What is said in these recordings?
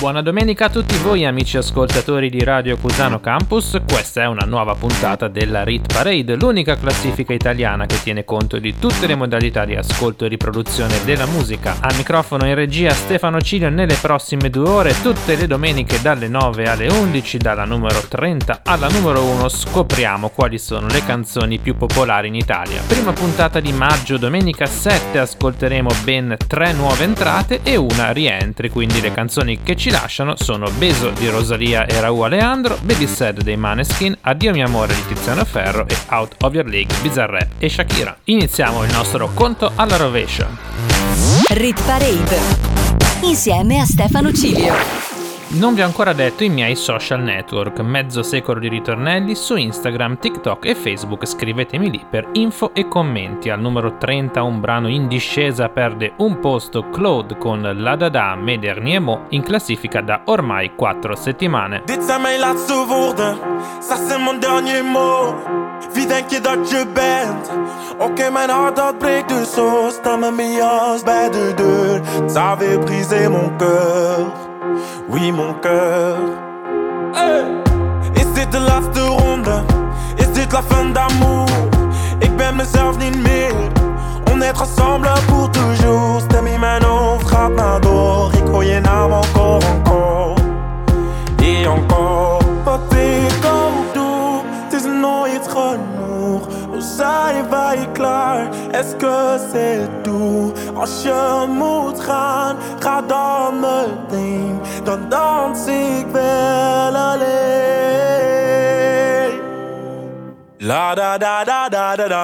Buona domenica a tutti voi amici ascoltatori di Radio Cusano Campus, questa è una nuova puntata della Rit Parade, l'unica classifica italiana che tiene conto di tutte le modalità di ascolto e riproduzione della musica. Al microfono in regia Stefano Cilio nelle prossime due ore, tutte le domeniche dalle 9 alle 11, dalla numero 30 alla numero 1 scopriamo quali sono le canzoni più popolari in Italia. Prima puntata di maggio, domenica 7, ascolteremo ben tre nuove entrate e una rientri, quindi le canzoni che ci lasciano sono Beso di Rosalia e Raul Aleandro, Baby Sad dei Maneskin, Addio mio amore di Tiziano Ferro e Out of Your League Bizarre e Shakira. Iniziamo il nostro conto alla rovescia. Rit Parade. Insieme a Stefano Cilio. Non vi ho ancora detto i miei social network, mezzo secolo di ritornelli su Instagram, TikTok e Facebook, scrivetemi lì per info e commenti. Al numero 30 un brano in discesa perde un posto Claude con La Dada Mederniemo in classifica da ormai 4 settimane. Dit zijn mijn laatste woorden, ça c'est mon dernier mot. Wie denk je dat je bent? Oké, okay, mijn hart dat breekt dus zo. Sta me bij de deur. Ça avait brisé mon cœur. Oui mon cœur. Hey. Is de ronde? Is la fin d'amour? Ik ben mezelf niet meer. On est ensemble pour toujours. Stem in mijn hoofd gaat maar je encore, encore. Et encore. Wat ik ook doe, het is nooit genoeg. Zijn wij klaar? Que c'est tout? Als je moet gaan, ga dan meteen. Dan dans ik wel alleen. La da da da da da da.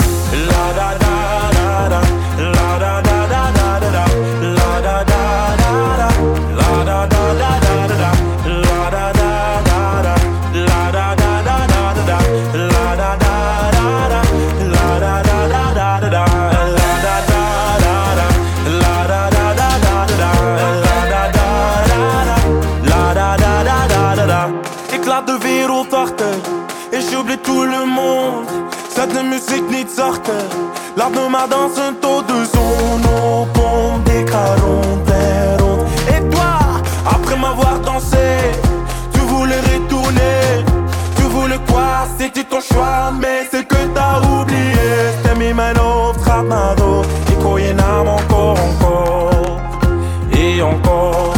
La da da da da. La da da da da da. La da da da da. La da da da da de musique ni de sorte. La plupart dans un taux de zone, pompe des carons. Et toi, après m'avoir dansé, tu voulais retourner. Tu voulais quoi, c'était ton choix, mais c'est que t'as oublié. C'était mi mano, trapado, et koyenam encore, encore, et encore.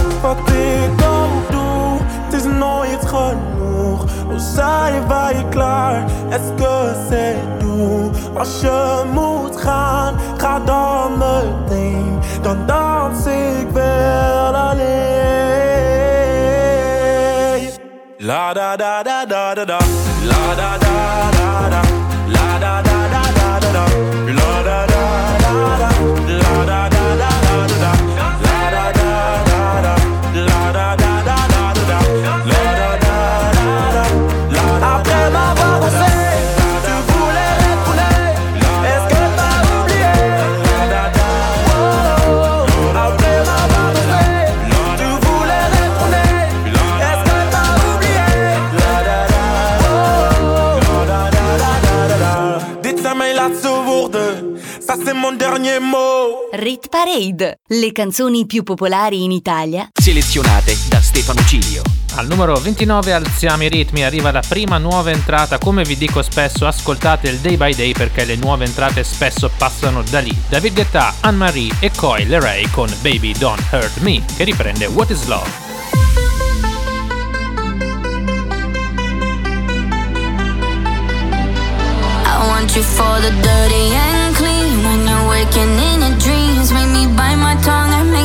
Is noe iets genoeg? Hoe zal je waar je klaar? Est-ce que c'est Als je moet gaan, ga dan meteen. Dan dans ik wel alleen. La da da da da da da. La da da da da. La da da Rit Parade. Le canzoni più popolari in Italia. Selezionate da Stefano Cilio. Al numero 29 alziamo i ritmi, arriva la prima nuova entrata, come vi dico spesso ascoltate il day by day perché le nuove entrate spesso passano da lì. David Guetta, Anne-Marie e Coy Leray con Baby Don't Hurt Me che riprende What is Love. I want you for the dirty and clean. When you're waking in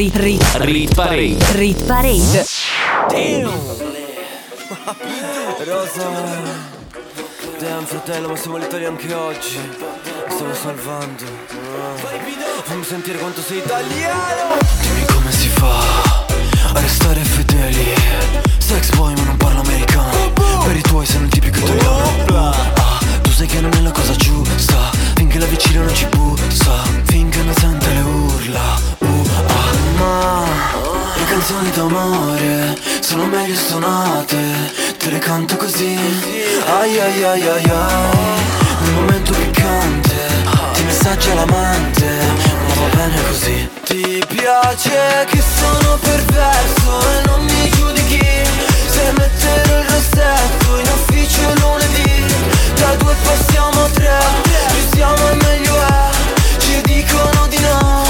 Rit, rit, Rit Parade. rit parade. Rosa Damn fratello ma siamo all'Italia anche oggi. Mi stiamo salvando. Fammi sentire quanto sei italiano. Dimmi come si fa a restare fedeli. Sex boy ma non parlo americano. Per i tuoi sei un tipico italiano. Ah, Tu sai che non è la cosa giusta. Finché la vicina non ci bussa. Finché non sente le ah, Le canzoni d'amore sono meglio suonate Te le canto così. Ai ai ai ai ai. Nel momento piccante Ti messaggia l'amante Ma va bene così. Ti piace che sono perverso E non mi giudichi. Se metterò il rossetto in ufficio lunedì Da due passiamo a tre. Più siamo meglio è. Ci dicono di no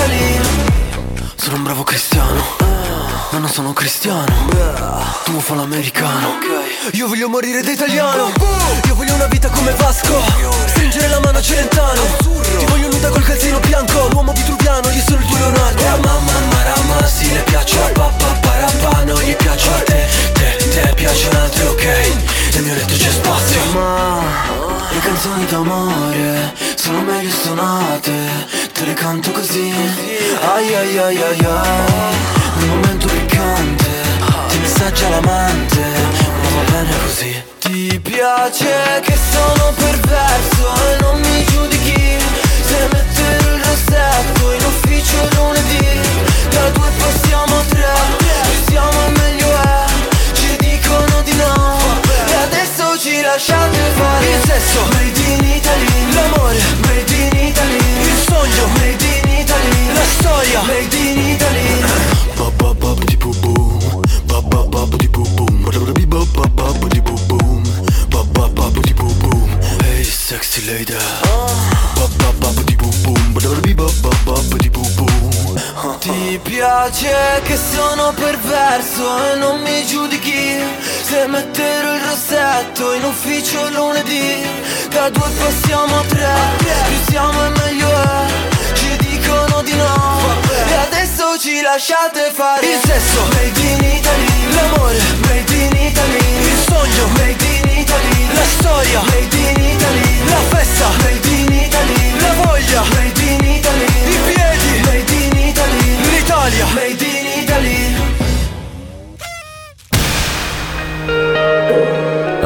Sono un bravo cristiano. Ma non sono cristiano. Tu fa l'americano. Io voglio morire da italiano. Io voglio una vita come Vasco. Stringere la mano a Celentano. Ti voglio nuda col calzino bianco. L'uomo vitruviano, io sono il tuo Leonardo. La mamma marama, sì le piace a papà. Parapà Non gli piace a te, te, te piace un altro, ok? Nel mio letto c'è spazio. Ma le canzoni d'amore sono meglio suonate Te le canto così. Ai ai ai ai ai. Nel momento piccante Ti messaggia l'amante. Ma va bene così. Ti piace che sono perverso E non mi giudichi. Se metterò il rossetto in ufficio lunedì Da due passiamo a tre. Più siamo meglio è. Ci dicono di no. E adesso ci lasciate fare Il sesso. Made in Italy L'amore Made in Italy sogno Made in Italy La storia Made in Italy Hey sexy lady Ti piace che sono perverso e non mi giudichi Se metterò il rossetto in ufficio lunedì Da due passiamo a tre Più siamo e meglio lasciate fare. Il sesso Made in Italy L'amore Made in Italy. Il sogno Made in Italy. La storia Made in Italy. La festa Made in Italy. La voglia Made in Italy. I piedi Made in Italy. L'Italia Made in Italy.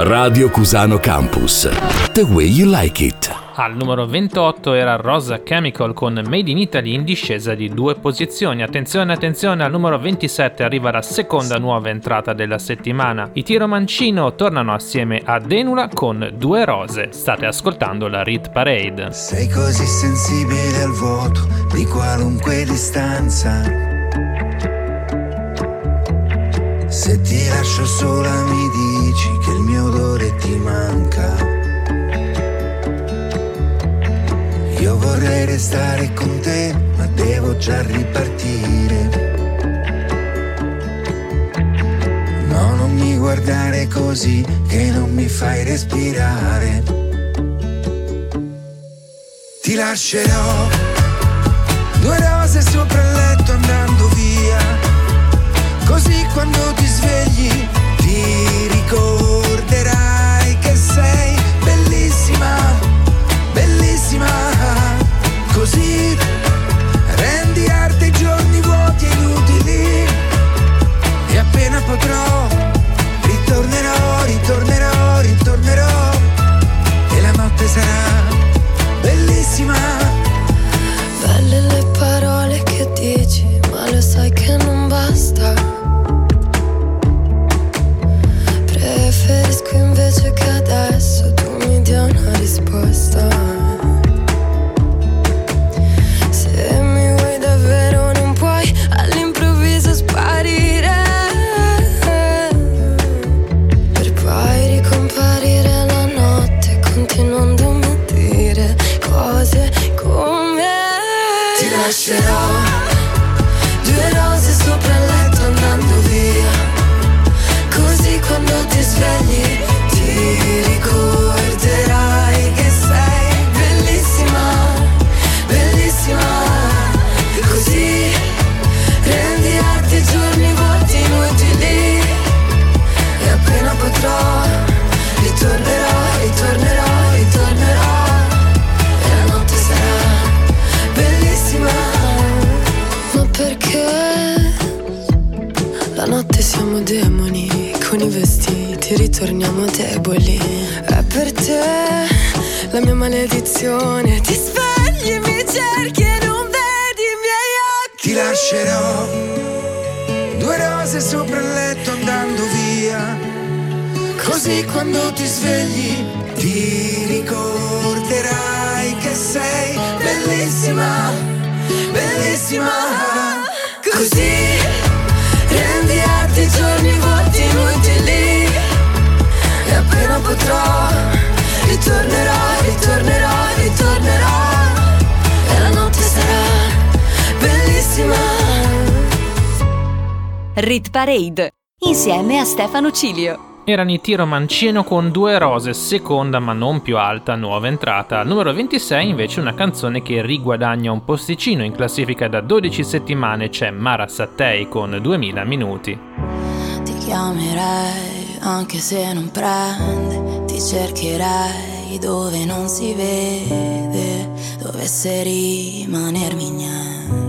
Radio Cusano Campus. The way you like it. Al numero 28 era Rosa Chemical con Made in Italy in discesa di due posizioni. Attenzione, attenzione, al numero 27 arriva la seconda nuova entrata della settimana. I Tiro Mancino tornano assieme a Denula con Due Rose. State ascoltando la Rit Parade. Sei così sensibile al vuoto di qualunque distanza. Se ti lascio sola mi dici che il mio odore ti manca. Io vorrei restare con te, ma devo già ripartire. No, non mi guardare così, che non mi fai respirare. Ti lascerò due rose sopra il letto andando via. Così quando ti svegli ti ricorderai che sei bellissima bellissima, così rendi arte i giorni vuoti e inutili. E appena potrò ritornerò, maledizione. Ti svegli e mi cerchi e non vedi i miei occhi. Ti lascerò due rose sopra il letto andando via. Così quando ti svegli ti ricorderai che sei bellissima, bellissima. Così rendi altri i giorni vuoti inutili appena potrò ritornerò, Rit Parade insieme a Stefano Cilio erano i Tiro Mancino con due rose, seconda ma non più alta nuova entrata. Numero 26 invece una canzone che riguadagna un posticino in classifica da 12 settimane c'è Mara Sattei con 2000 minuti. Ti chiamerei anche se non prende, ti cercherei dove non si vede, dovesse rimanermi niente.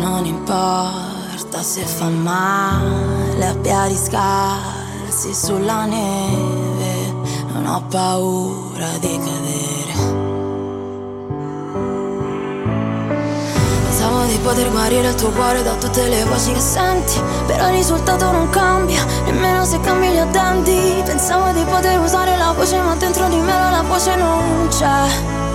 Non importa se fa male a piedi scarsi sulla neve, non ho paura di cadere. Pensavo di poter guarire il tuo cuore da tutte le voci che senti Però il risultato non cambia, nemmeno se cambi gli addenti Pensavo di poter usare la voce ma dentro di me la voce non c'è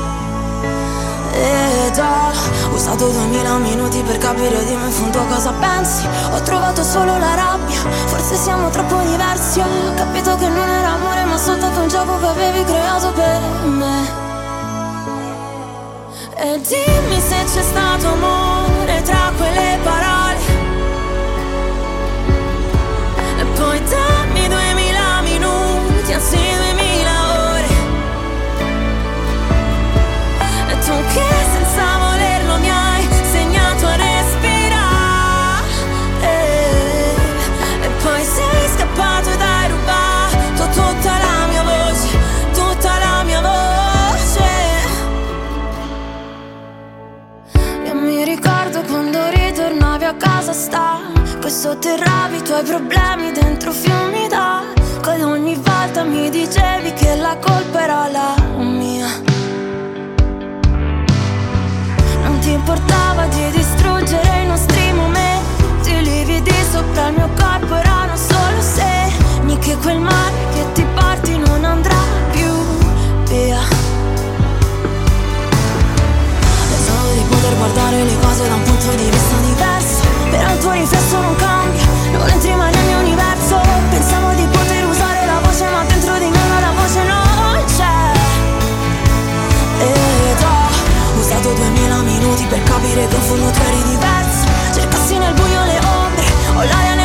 ed ho usato duemila minuti per capire di me in fondo cosa pensi. Ho trovato solo la rabbia, forse siamo troppo diversi. Ho capito che non era amore ma soltanto un gioco che avevi creato per me. E dimmi se c'è stato amore tra quelle parole. Sta Poi sotterravi i tuoi problemi dentro fiumi d'acqua Ed ogni volta mi dicevi che la colpa era la mia. Non ti importava di distruggere i nostri momenti, i lividi sopra il mio corpo erano solo segni che quel mare che ti porti non andrà più via. Pensavo di poter guardare le cose da un diverso, però il tuo riflesso non cambia, non entri mai nel mio universo. Pensavo di poter usare la voce, ma dentro di me la voce non c'è. Ed ho usato duemila minuti per capire che in fondo tu eri diverso. Cercassi nel buio le ombre, o l'aria nel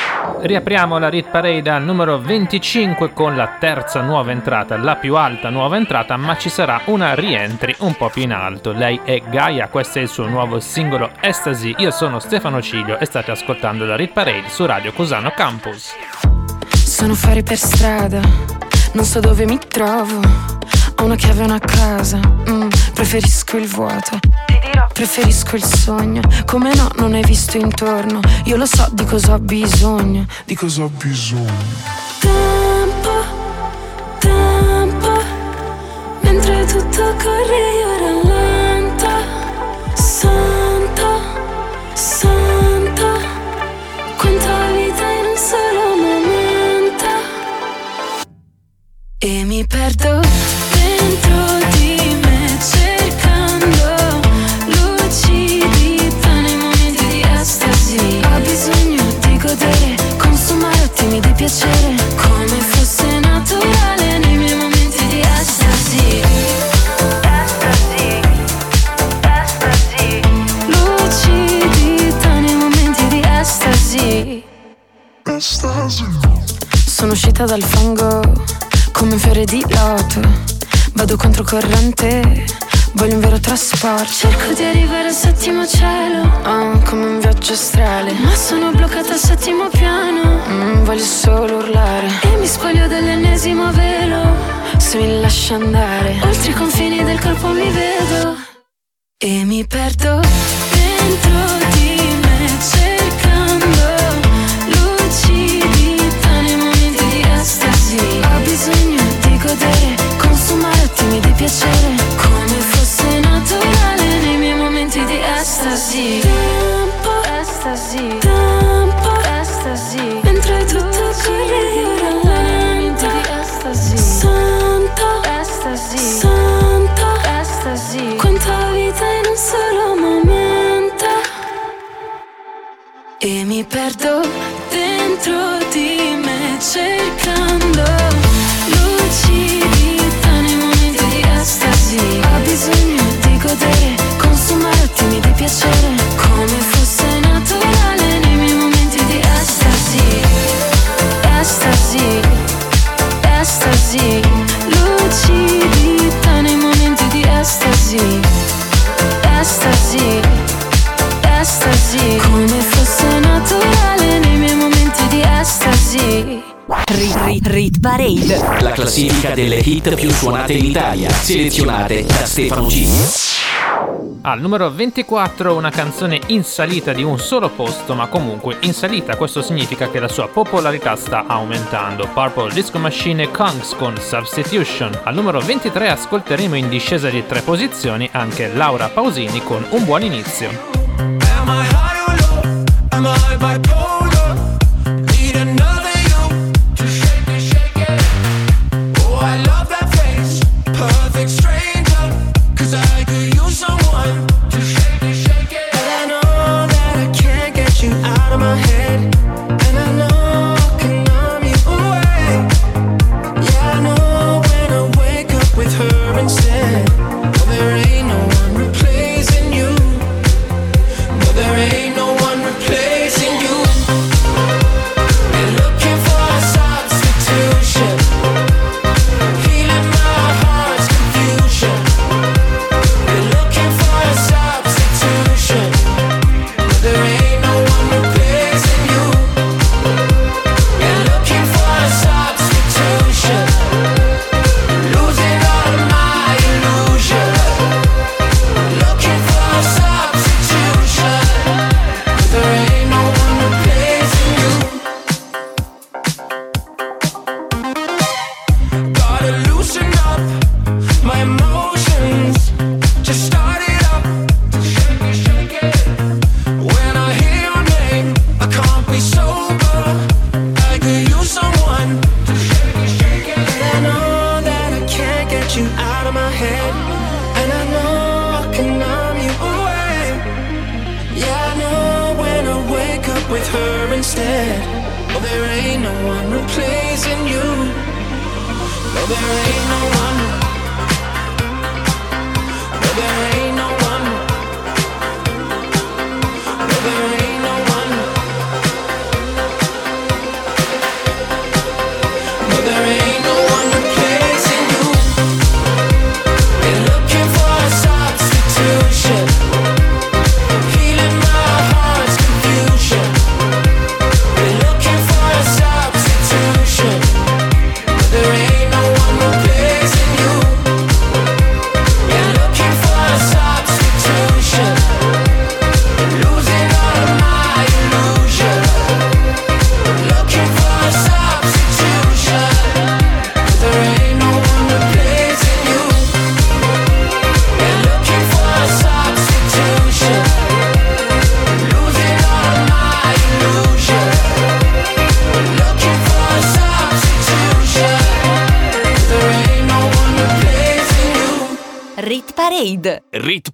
Riapriamo la Rit Parade al numero 25 con la terza nuova entrata, la più alta nuova entrata, ma ci sarà una rientri un po' più in alto. Lei è Gaia, questo è il suo nuovo singolo Ecstasy. Io sono Stefano Ciglio e state ascoltando la Rit Parade su Radio Cusano Campus. Sono fuori per strada, non so dove mi trovo. Ho una chiave e una casa, mm, preferisco il vuoto. Preferisco il sogno, come no, non hai visto intorno. Io lo so di cosa ho bisogno. Di cosa ho bisogno? Tempo, tempo, mentre tutto corre io rallento. Santo, santo, quanta vita in un solo momento. E mi perdo dentro di me cercando lucidità nei momenti di estasi. Ho bisogno di godere, consumare attimi di piacere, come fosse naturale nei miei momenti di estasi. Estasi, estasi. Lucidità nei momenti di estasi. Sono uscita dal fango come un fiore di loto. Vado controcorrente, voglio un vero trasporto. Cerco di arrivare al settimo cielo, oh, come un viaggio astrale. Ma sono bloccata al settimo piano, mm, voglio solo urlare. E mi spoglio dell'ennesimo velo, se mi lascia andare. Oltre i confini del corpo mi vedo. E mi perdo dentro di me cercando lucidità nei momenti di estasi. Ho bisogno di godere, attimi di piacere, come fosse naturale nei miei momenti di estasi. Tempo, estasi, tempo, estasi. Mentre tutto corre io rallento. Estasi. Santo, estasi, santo, estasi. Quanta vita in un solo momento. E mi perdo dentro di me cercando estasi. Ho bisogno di godere, consumare attimi di piacere, come fosse naturale nei miei momenti di estasi. Estasi, estasi. Lucidità nei momenti di estasi. Estasi, estasi. Come fosse naturale nei miei momenti di estasi. Rit, rit, rit Parade. La classifica delle hit più suonate in Italia, selezionate da Stefano G. Al numero 24 una canzone in salita di un solo posto, ma comunque in salita, questo significa che la sua popolarità sta aumentando. Purple Disco Machine Kongs con Substitution. Al numero 23 ascolteremo in discesa di tre posizioni anche Laura Pausini con Un buon inizio. Am I high or low? Am I by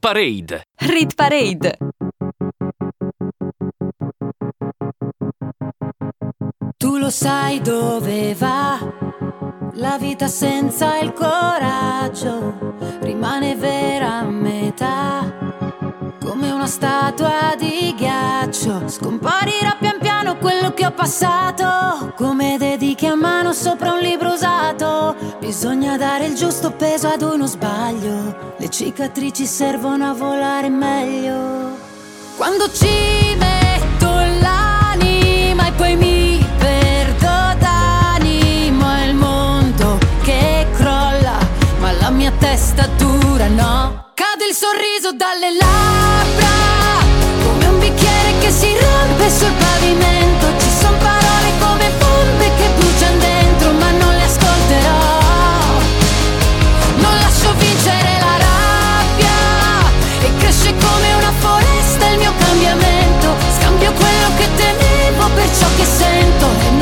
Parade. Read Parade. Tu lo sai dove va la vita senza il coraggio, rimane vera a metà, come una statua di ghiaccio, scomparirà più che ho passato, come dedichi a mano sopra un libro usato. Bisogna dare il giusto peso ad uno sbaglio, le cicatrici servono a volare meglio. Quando ci metto l'anima e poi mi perdo d'animo, è il mondo che crolla, ma la mia testa dura no. Cade il sorriso dalle labbra, come un bicchiere che si rompe sul pavimento. ciò che sento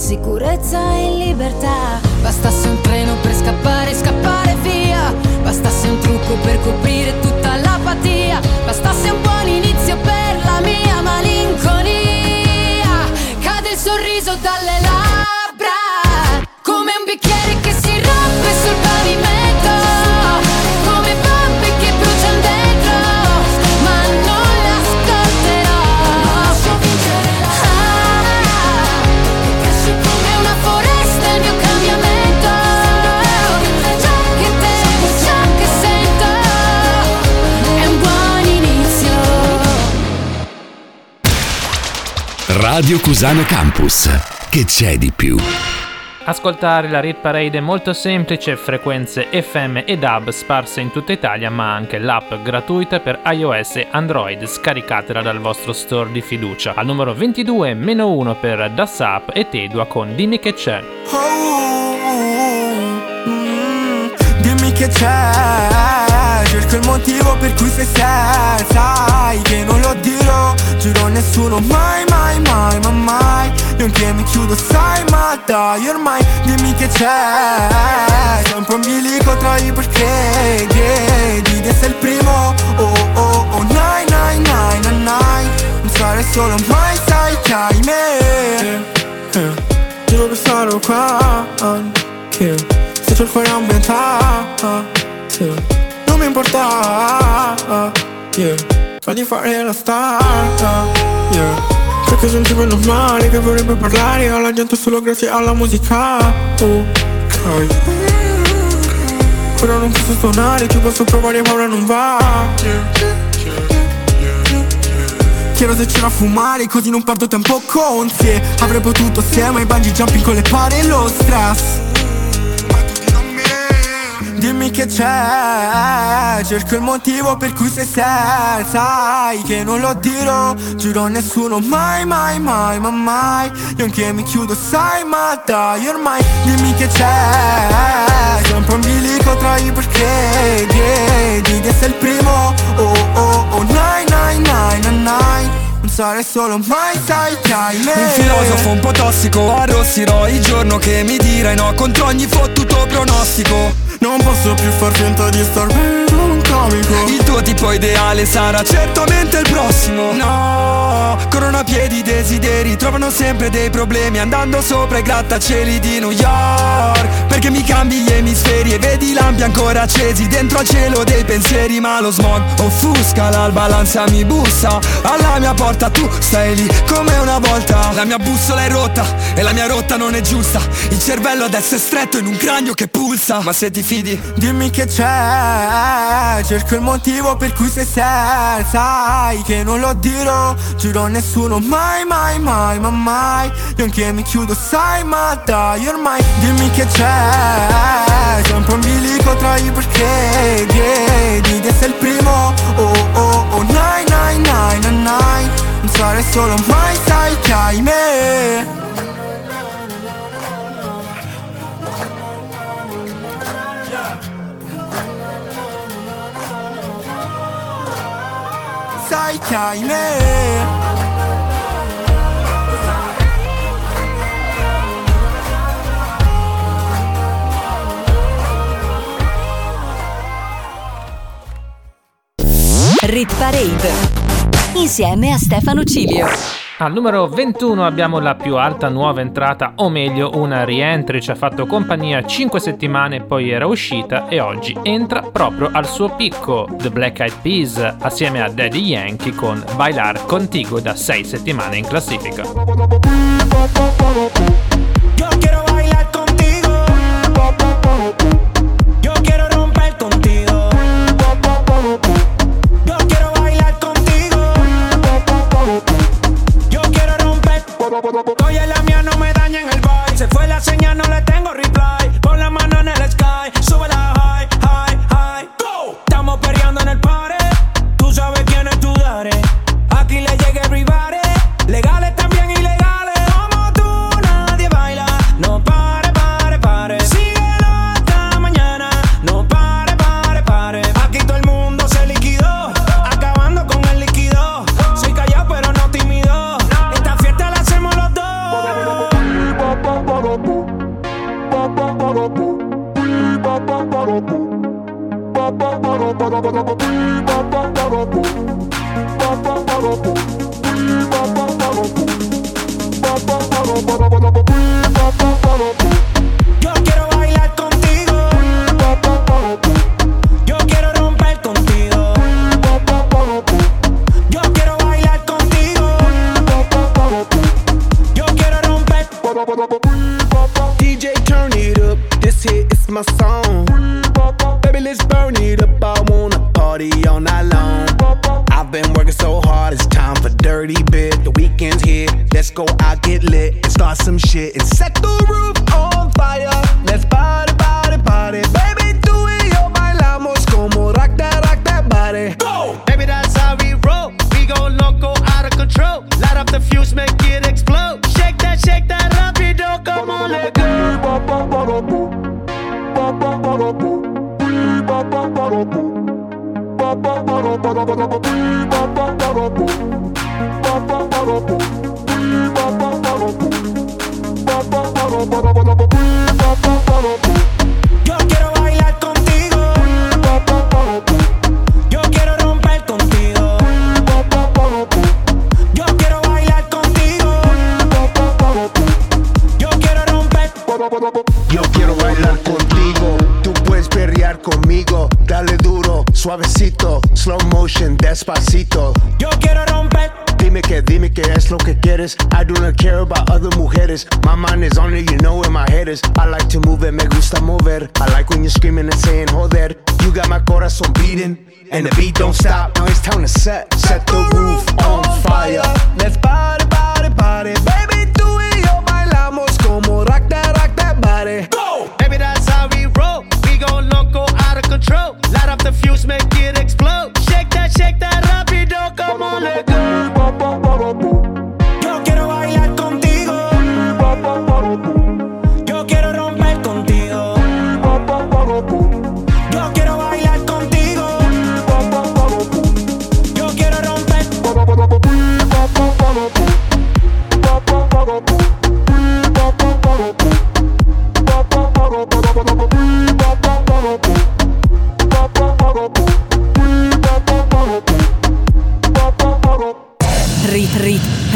sicurezza e in libertà. Bastasse un treno per scappare, scappare via. Bastasse un trucco per coprire tutta l'apatia. Bastasse un buon inizio per la mia malinconia. Cade il sorriso dalle labbra. Come un bicchiere che si rompe sul pavimento. Radio Cusano Campus. Che c'è di più? Ascoltare la Rit Parade è molto semplice, frequenze FM e DAB sparse in tutta Italia, ma anche l'app gratuita per iOS e Android, scaricatela dal vostro store di fiducia. Al numero 22, meno 1 per Das e Tedua con Dimmi che c'è. Dimmi che c'è Cerco il motivo per cui sei sei Sai che non lo dirò Giuro nessuno mai mai mai ma mai. Io anche mi chiudo sai ma dai ormai Dimmi che c'è. Sei un bilico tra i perché che Di sei il primo. Oh oh oh nai nai nai nai nai. Non sarei solo mai sai che hai me. Eh, Giuro che sarò qua Che se c'ho il cuore ambientato. Non mi importa. Yeah. Fagli fare la star yeah. Perché sono tipo normale che vorrebbe parlare alla gente solo grazie alla musica Ok. Ora non posso suonare, ci posso provare ma ora non va Chiedo se c'era a fumare così non perdo tempo con sé. Avrei potuto assieme ai bungee jumping con le pare e lo stress Dimmi che c'è Cerco il motivo per cui sei sei Sai che non lo dirò Giuro a nessuno mai mai mai ma mai. Io anche mi chiudo sai ma dai ormai Dimmi che c'è. Sei un bilico tra i perché che Di sei il primo. Oh oh oh nai nai nai nai nai. Non sarei solo mai sai che hai me. Un filosofo un po' tossico Arrossirò il giorno che mi dirai no Contro ogni fottuto pronostico. Non posso più far finta di star bene un comico. Il tuo tipo ideale sarà certamente il prossimo. No, corrono a piedi desideri Trovano sempre dei problemi. Andando sopra i grattacieli di New York Perché mi cambi gli emisferi E vedi i lampi ancora accesi Dentro al cielo dei pensieri. Ma lo smog offusca L'alba l'ansia mi bussa Alla mia porta tu stai lì come una volta. La mia bussola è rotta E la mia rotta non è giusta. Il cervello adesso è stretto in un cranio che pulsa. Ma se ti fidi Dimmi che c'è. Cerco il motivo per cui sei sei Sai che non lo dirò Giuro a nessuno mai mai mai ma mai. Io anche mi chiudo sai ma dai ormai Dimmi che c'è. Sei un bilico tra i perché che Di sei il primo. Oh oh oh nai nai nai nai nai. Non sarei solo mai sai che hai me. Sai che hai me Rit Parade insieme a Stefano Cilio. Al numero 21 abbiamo la più alta nuova entrata, o meglio una rientry, ci ha fatto compagnia 5 settimane, poi era uscita e oggi entra proprio al suo picco. The Black Eyed Peas assieme a Daddy Yankee con Bailar Contigo da 6 settimane in classifica. Other mujeres. My mind is on it, you know where my head is. I like to move it, me gusta mover. I like when you're screaming and saying joder. You got my corazón beating, and the beat don't stop. Now it's time to set, set the roof on fire. Let's party, party, party. Baby, tú y yo bailamos como rock that, rock that body. Go! Baby, that's how we roll. We go loco, out of control. Light up the fuse, make it explode. Shake that, shake that rapido. Come on, let go.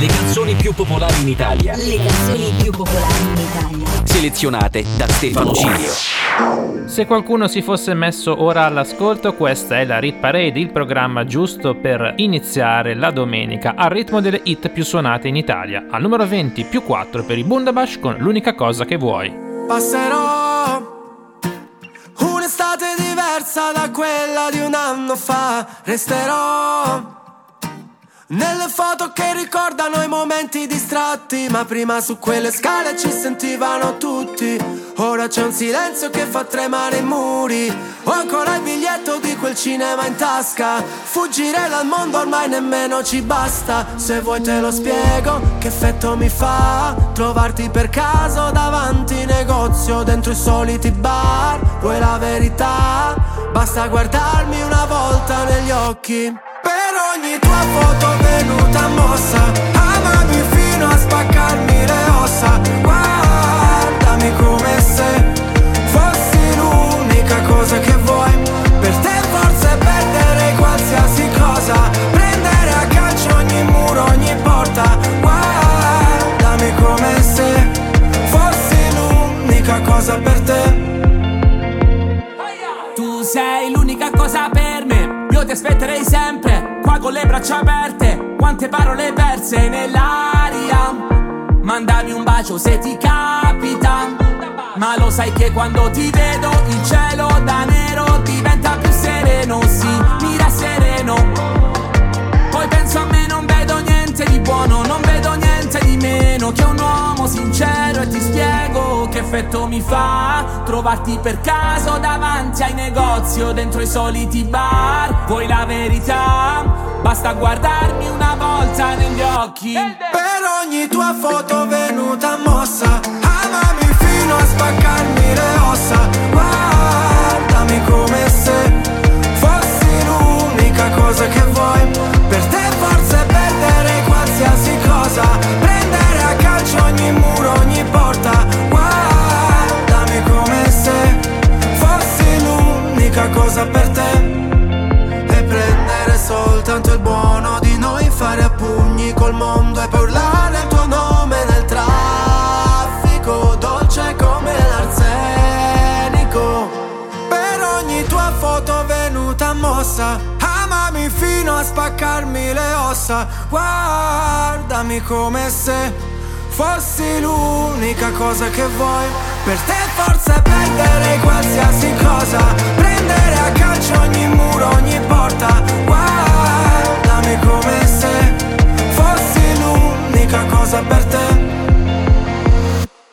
Le canzoni più popolari in Italia. Le canzoni più popolari in Italia. Selezionate da Stefano Cilio. Se qualcuno si fosse messo ora all'ascolto, questa è la Rit Parade, il programma giusto per iniziare la domenica al ritmo delle hit più suonate in Italia. Al numero 20 più 4 per i Bundabash con l'unica cosa che vuoi. Passerò un'estate diversa da quella di un anno fa. Resterò nelle foto che ricordano i momenti distratti. Ma prima su quelle scale ci sentivano tutti. Ora c'è un silenzio che fa tremare i muri. Ho ancora il biglietto di quel cinema in tasca. Fuggire dal mondo ormai nemmeno ci basta. Se vuoi te lo spiego che effetto mi fa. Trovarti per caso davanti negozio dentro i soliti bar. Vuoi la verità? Basta guardarmi una volta negli occhi. Per ogni tua foto venuta mossa. Amami fino a spaccarmi le ti aspetterei sempre, qua con le braccia aperte, quante parole perse nell'aria. Mandami un bacio se ti capita, ma lo sai che quando ti vedo il cielo da nero diventa più sereno, sì, mira sereno. Poi penso a me, non vedo niente di buono, non vedo niente meno che un uomo sincero e ti spiego che effetto mi fa trovarti per caso davanti ai negozi o dentro i soliti bar. Vuoi la verità? Basta guardarmi una volta negli occhi. Per ogni tua foto venuta a spaccarmi le ossa. Guardami come se fossi l'unica cosa che vuoi. Per te forza è perdere qualsiasi cosa. Prendere a calcio ogni muro, ogni porta. Guardami come se fossi l'unica cosa per te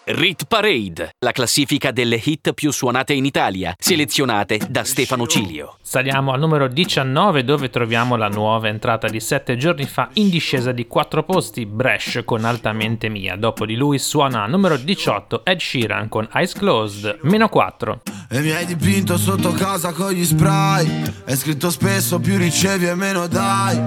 Rit Parade, la classifica delle hit più suonate in Italia, selezionate da Stefano Cilio. Saliamo al numero 19 dove troviamo la nuova entrata di 7 giorni fa in discesa di 4 posti, Bresh con Altamente Mia. Dopo di lui suona al numero 18 Ed Sheeran con Eyes Closed, meno 4. E mi hai dipinto sotto casa con gli spray Hai scritto spesso più ricevi e meno dai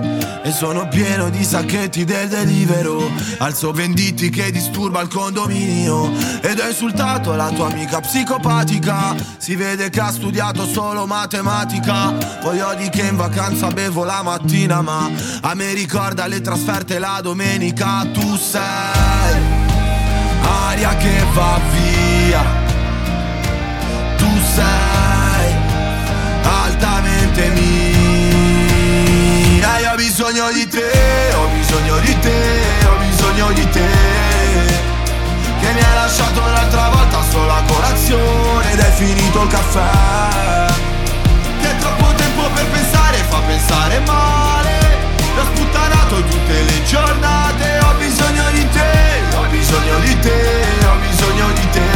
E sono pieno di sacchetti del delivero Alzo venditi che disturba il condominio Ed ho insultato la tua amica psicopatica Si vede che ha studiato solo matematica Poi odi che in vacanza bevo la mattina Ma a me ricorda le trasferte la domenica Tu sei aria che va via tu sei altamente mia. Io ho bisogno di te, ho bisogno di te, ho bisogno di te. Che mi hai lasciato l'altra volta solo a colazione ed è finito il caffè. Che troppo tempo per pensare fa pensare male. L'ho sputtanato tutte le giornate, ho bisogno di te, ho bisogno di te, ho bisogno di te.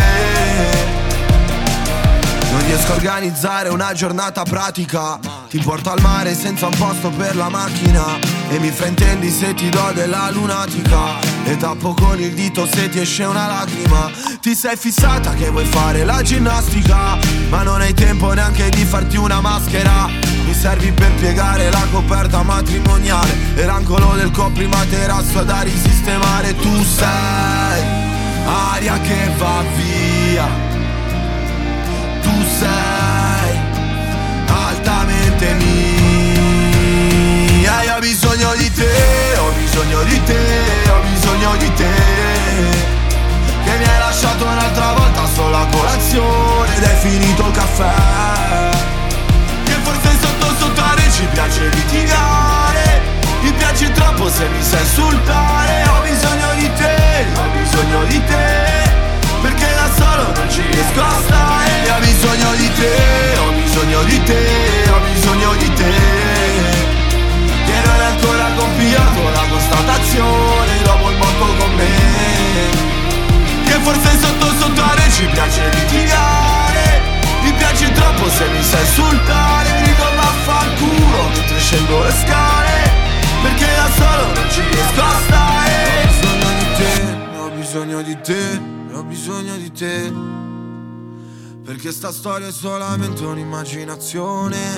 Riesco a organizzare una giornata pratica. Ti porto al mare senza un posto per la macchina. E mi fraintendi se ti do della lunatica. E tappo con il dito se ti esce una lacrima. Ti sei fissata che vuoi fare la ginnastica. Ma non hai tempo neanche di farti una maschera. Mi servi per piegare la coperta matrimoniale. E l'angolo del coprimaterasso da risistemare. Tu sei aria che va via mia. Io ho bisogno di te, ho bisogno di te, ho bisogno di te. Che mi hai lasciato un'altra volta solo a colazione ed è finito il caffè. Che forse sotto sottare ci piace litigare. Mi piaci troppo se mi sai insultare. Ho bisogno di te, ci piace litigare Mi piaci troppo se mi sai insultare ritorno a far culo mentre scendo le scale Perché da solo non ci riesco a stare Ho bisogno di te, ho bisogno di te ho bisogno di te. Perché sta storia è solamente un'immaginazione,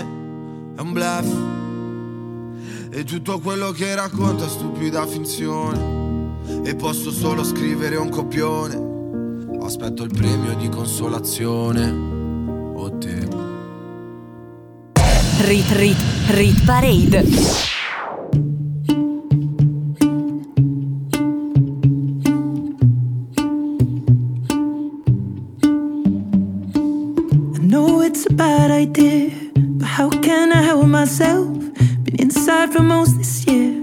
è un bluff. E tutto quello che racconta è stupida finzione. E posso solo scrivere un copione. Aspetto il premio di consolazione. O te. Rit Rit Rit Parade. know it's a bad idea, but how can I help myself? Been inside for most this year,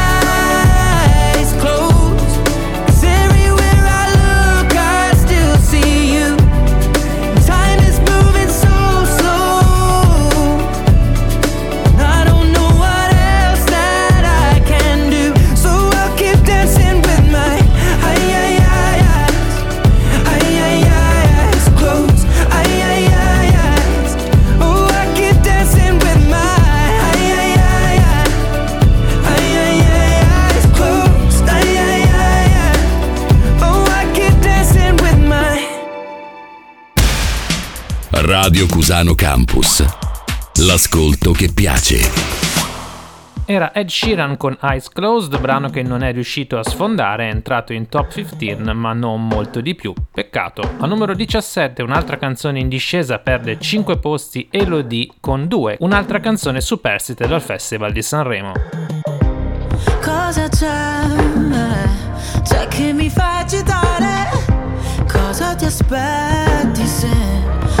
Radio Cusano Campus. L'ascolto che piace. Era Ed Sheeran con Eyes Closed, brano che non è riuscito a sfondare, è entrato in top 15 ma non molto di più. Peccato. A numero 17 un'altra canzone in discesa perde 5 posti Elodie con 2, un'altra canzone superstite dal Festival di Sanremo. Cosa c'è? C'è che mi fa agitare? Cosa ti aspetti se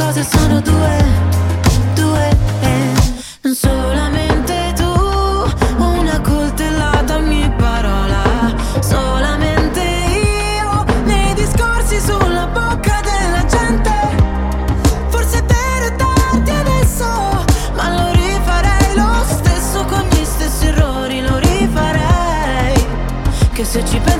cose sono due, due, non solamente tu, una coltellata ogni parola, solamente io nei discorsi sulla bocca della gente. Forse per tardi adesso, ma lo rifarei lo stesso con gli stessi errori, lo rifarei. Che se ci pensi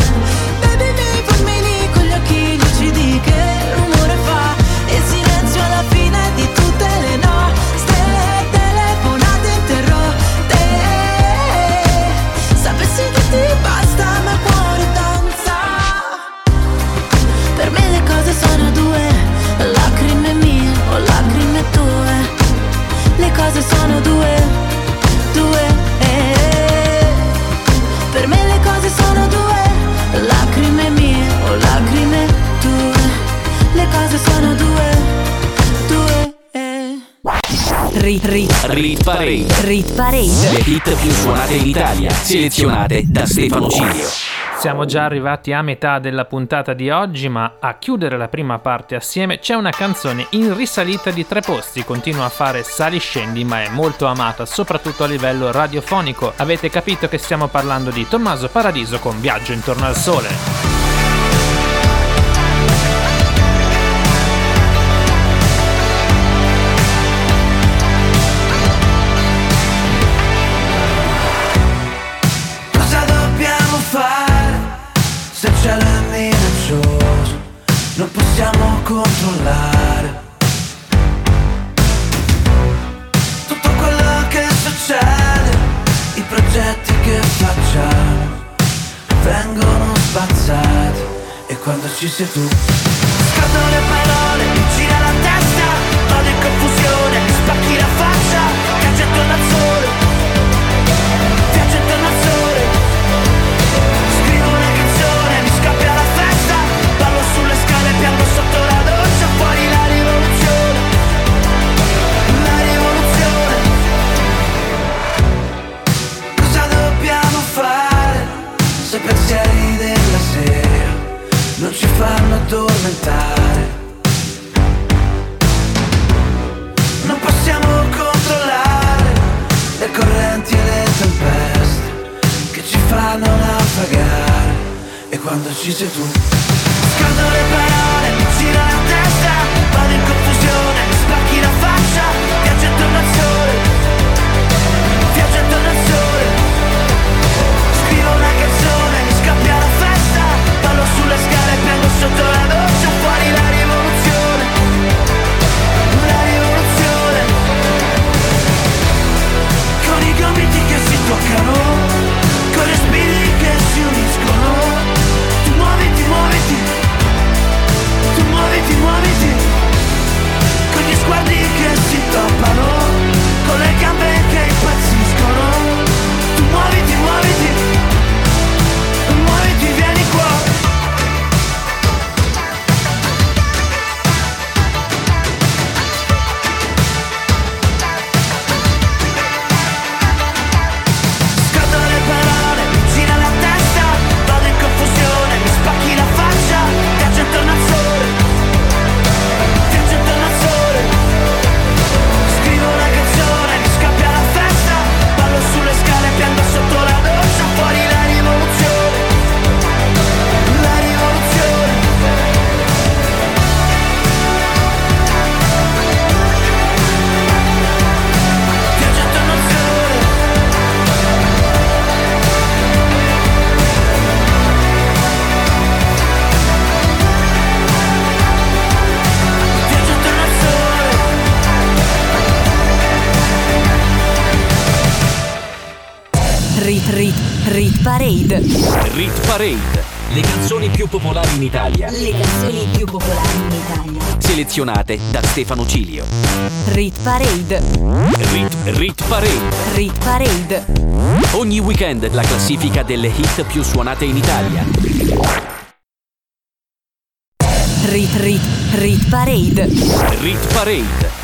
Rit Rit Rit Parade. Rit Parade. Le hit più suonate in Italia, selezionate da Stefano Cilio. Siamo già arrivati a metà della puntata di oggi, ma a chiudere la prima parte assieme c'è una canzone in risalita di tre posti, continua a fare sali scendi, ma è molto amata soprattutto a livello radiofonico. Avete capito che stiamo parlando di Tommaso Paradiso con Viaggio intorno al sole. Controllare. Tutto quello che succede, i progetti che facciamo vengono spazzati e quando ci sei tu scattano le parole, addormentare. Non possiamo controllare Le correnti e le tempeste che ci fanno naufragare. E quando ci sei tu scaldo le parole, mi gira la testa vado in confusione, mi spacchi la faccia scale, Stefano Cilio. Rit Parade. Rit, Rit Parade. Rit Parade. Ogni weekend la classifica delle hit più suonate in Italia. Rit Rit Rit Parade. Rit Parade.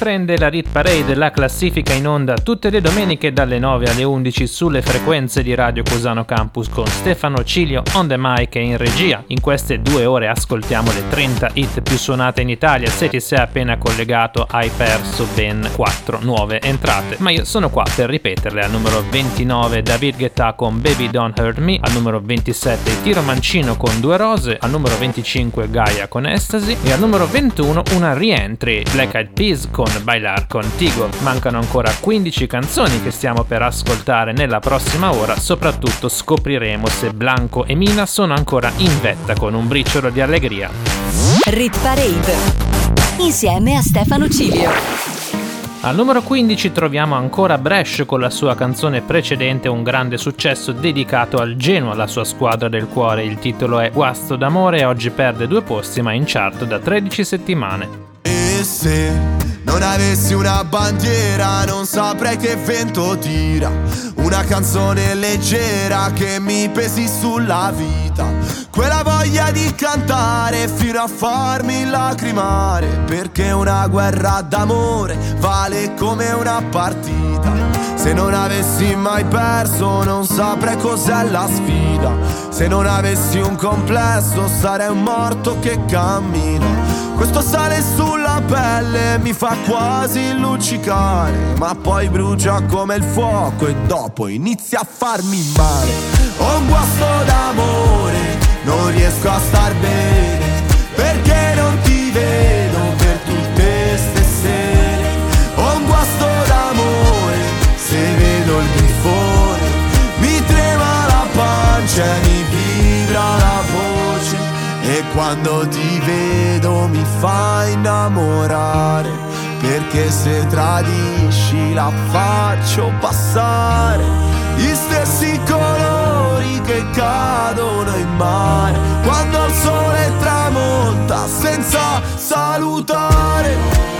Riprende la Rit Parade, la classifica in onda tutte le domeniche dalle 9 alle 11 sulle frequenze di Radio Cusano Campus con Stefano Cilio on the mic e in regia. In queste due ore ascoltiamo le 30 hit più suonate in Italia. Se ti sei appena collegato hai perso ben 4 nuove entrate, ma io sono qua per ripeterle. Al numero 29 David Guetta con Baby Don't Hurt Me, al numero 27 Tiro Mancino con Due Rose, al numero 25 Gaia con Ecstasy e al numero 21 una rientry Black Eyed Peas con Bailar Contigo. Mancano ancora 15 canzoni che stiamo per ascoltare nella prossima ora, soprattutto scopriremo se Blanco e Mina sono ancora in vetta con un briciolo di allegria. Rit Parade. Insieme a Stefano Cilio. Al numero 15 troviamo ancora Bresh con la sua canzone precedente, un grande successo dedicato al Genoa, la sua squadra del cuore. Il titolo è Guasto d'amore e oggi perde due posti ma è in chart da 13 settimane. E se non avessi una bandiera non saprei che vento tira. Una canzone leggera che mi pesi sulla vita. Quella voglia di cantare fino a farmi lacrimare. Perché una guerra d'amore vale come una partita. Se non avessi mai perso non saprei cos'è la sfida. Se non avessi un complesso sarei un morto che cammina. Questo sale sulla pelle mi fa quasi luccicare, ma poi brucia come il fuoco e dopo inizia a farmi male. Ho un guasto d'amore, non riesco a star bene, perché non ti vedo per tutte ste sere. Ho un guasto d'amore, se vedo il grifone, mi trema la pancia e mi vibra la voce. E quando ti vedo mi fa innamorare Perché se tradisci la faccio passare Gli stessi colori che cadono in mare. Quando il sole tramonta senza salutare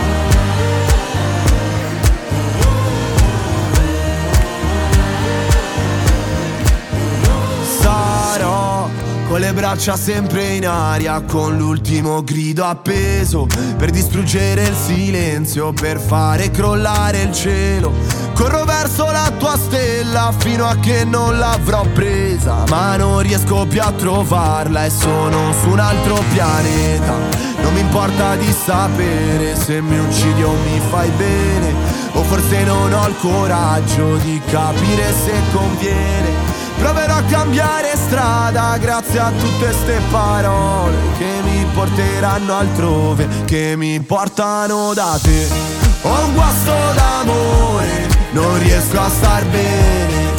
con le braccia sempre in aria, con l'ultimo grido appeso per distruggere il silenzio, per fare crollare il cielo. Corro verso la tua stella fino a che non l'avrò presa, ma non riesco più a trovarla e sono su un altro pianeta. Non mi importa di sapere se mi uccidi o mi fai bene, o forse non ho il coraggio di capire se conviene. Proverò cambiare strada grazie a tutte ste parole che mi porteranno altrove, che mi portano da te. Ho un guasto d'amore, non riesco a star bene,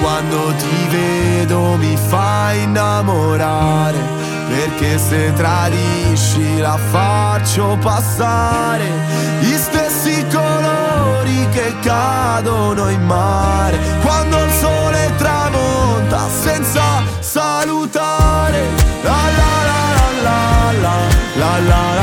quando ti vedo mi fai innamorare Perché se tradisci la faccio passare. Gli stessi colori che cadono in mare Quando il sole tramonta senza salutare. La la la la la la la la la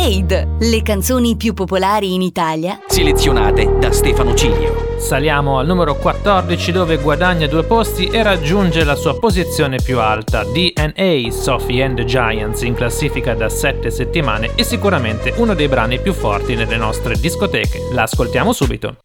Parade, le canzoni più popolari in Italia Selezionate da Stefano Cilio. Saliamo al numero 14 dove guadagna due posti e raggiunge la sua posizione più alta. DNA Sophie and the Giants in classifica da 7 settimane e sicuramente uno dei brani più forti nelle nostre discoteche. La ascoltiamo subito.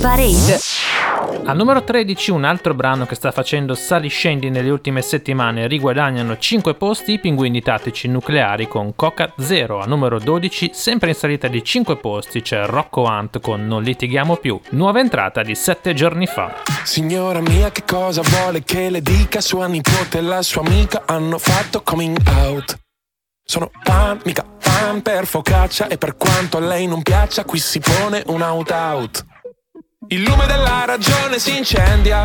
Parade. Al numero 13 un altro brano che sta facendo saliscendi nelle ultime settimane riguadagnano 5 posti i pinguini tattici nucleari con Coca Zero. Al numero 12 sempre in salita di 5 posti c'è Rocco Hunt con Non litighiamo più, nuova entrata di 7 giorni fa. Signora mia, che cosa vuole che le dica? Sua nipote e la sua amica hanno fatto coming out. Sono pan, mica pan per focaccia e per quanto a lei non piaccia, qui si pone un out-out. Il lume della ragione si incendia.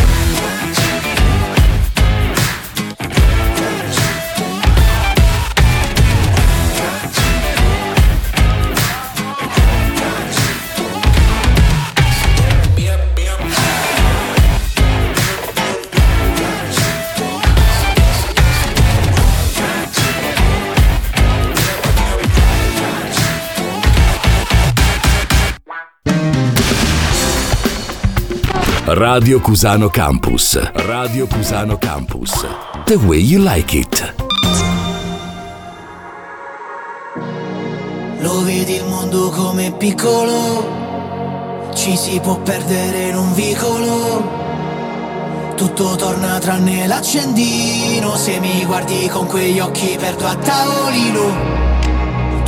Radio Cusano Campus. Radio Cusano Campus. The way you like it. Lo vedi il mondo come piccolo, ci si può perdere in un vicolo. Tutto torna tranne l'accendino, se mi guardi con quegli occhi perdo a tavolino.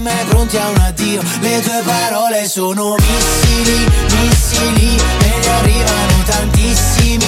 mai pronti a un addio. Le tue parole sono missili, missili Me ne arrivano tantissimi,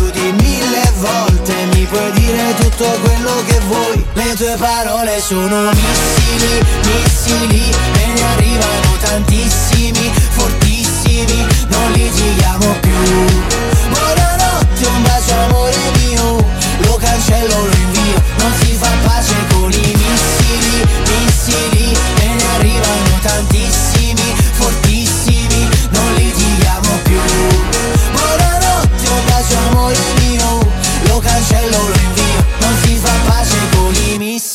puoi dire tutto quello che vuoi. Le tue parole sono missili, missili E ne arrivano tantissimi, fortissimi Non litighiamo più. Buonanotte, un bacio amore mio Lo cancello, lo invio. Non si fa pace con i missili, missili E ne arrivano tantissimi,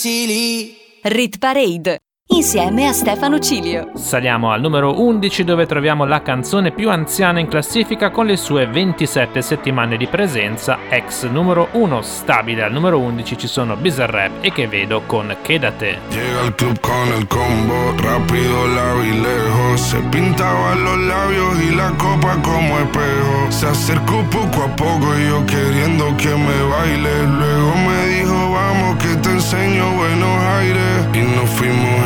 i missili Rit Parade insieme a Stefano Cilio. Saliamo al numero 11 dove troviamo la canzone più anziana in classifica con le sue 27 settimane di presenza, ex numero 1 stabile al numero 11 ci sono Bizarrap e Che Vedo con Quédate. Llega al club con el combo, rápido, largo y lejos. Se pintaba los labios y la copa como espejo. Se acercó poco a poco y yo queriendo que me baile. Luego me dijo, vamos que te enseño buenos aires. Y nos fuimos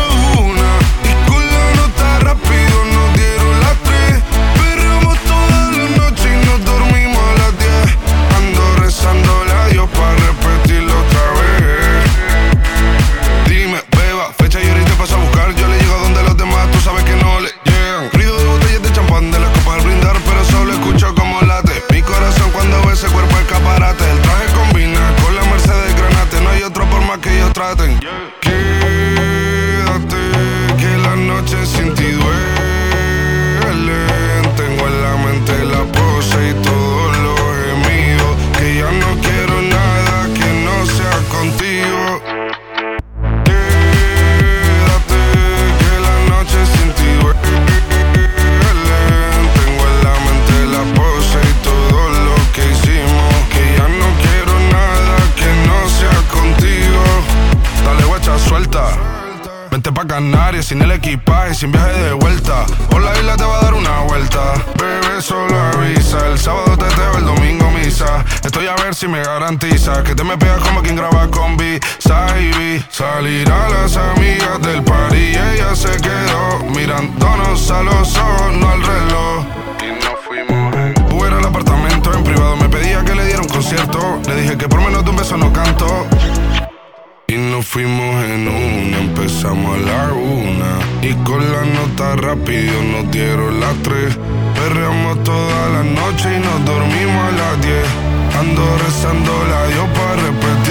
si me garantiza que te me pegas como quien graba con B. Saibi. Salir a las amigas del party y ella se quedó mirándonos a los ojos, no al reloj. Y nos fuimos en Uber al apartamento en privado. Me pedía que le diera un concierto. Le dije que por menos de un beso no canto. Y nos fuimos en una, empezamos a la una. Y con la nota rápido nos dieron las tres. Perreamos toda la noche y nos dormimos a las diez. Ando rezando la Dios para repetirlo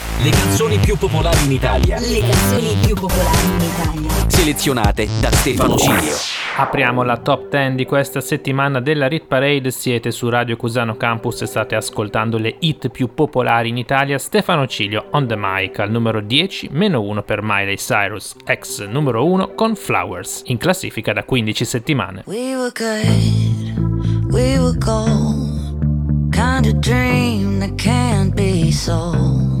Le canzoni più popolari in Italia. Le canzoni più popolari in Italia. Selezionate da Stefano Cilio. Apriamo la top 10 di questa settimana della Rit Parade. Siete su Radio Cusano Campus e state ascoltando le hit più popolari in Italia. Stefano Cilio on the mic al numero 10, meno 1 per Miley Cyrus, ex numero 1 con Flowers, in classifica da 15 settimane. We were good, we were gold. Kind of dream that can't be sold.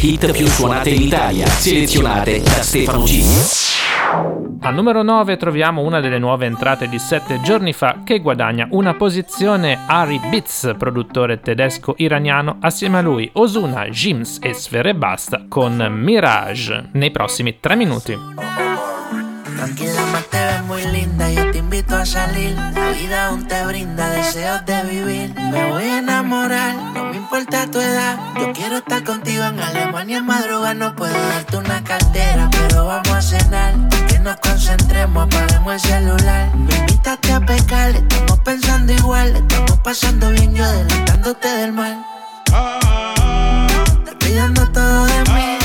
Hit più suonate in Italia. Selezionate da Stefano Cilio. Al numero 9 troviamo una delle nuove entrate di 7 giorni fa che guadagna una posizione Ari Bitz, produttore tedesco-iraniano, assieme a lui Osuna, Jims e Sfere Basta con Mirage nei prossimi 3 minuti. Tranquila, más te ves muy linda, yo te invito a salir. La vida aún te brinda deseos de vivir. Me voy a enamorar, no importa tu edad. Yo quiero estar contigo en Alemania en madrugada. No puedo darte una cartera, pero vamos a cenar. Que nos concentremos, apaguemos el celular. Me invitaste a pecar, estamos pensando igual. Estamos pasando bien, yo adelantándote del mal. Te pidiendo todo de mí.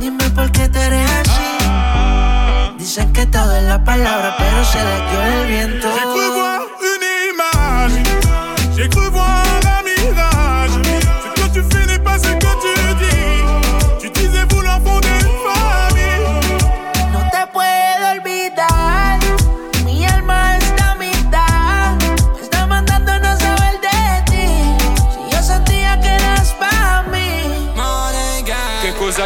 Dime por qué tú eres así. Dicen que todo es la palabra, pero se la dio el viento.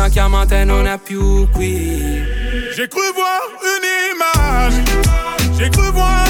Psst, Una chiamata e non è più qui J'ai cru voir une image, j'ai cru voir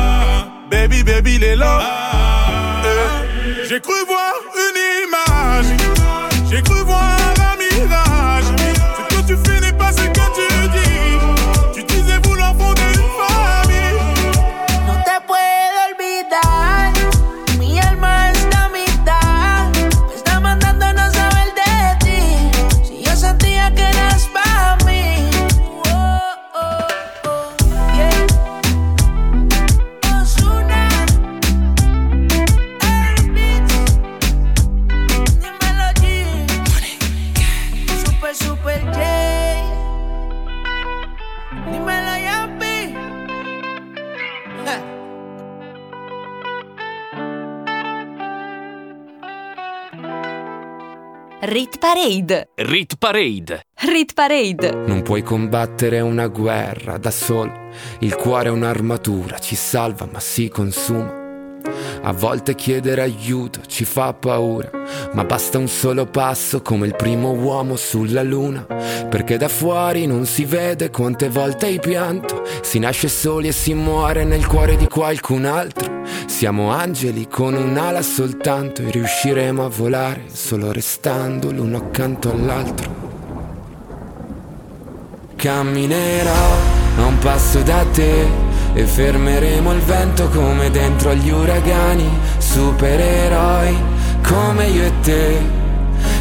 Baby, baby, les là. Eh, J'ai cru voir une image. J'ai cru voir Rit Parade. Rit Parade. Rit Parade. Non puoi combattere una guerra da solo, il cuore è un'armatura, ci salva ma si consuma. A volte chiedere aiuto ci fa paura, ma basta un solo passo come il primo uomo sulla luna, perché da fuori non si vede quante volte hai pianto, si nasce soli e si muore nel cuore di qualcun altro. Siamo angeli con un'ala soltanto e riusciremo a volare solo restando l'uno accanto all'altro. Camminerò a un passo da te e fermeremo il vento come dentro agli uragani, supereroi come io e te.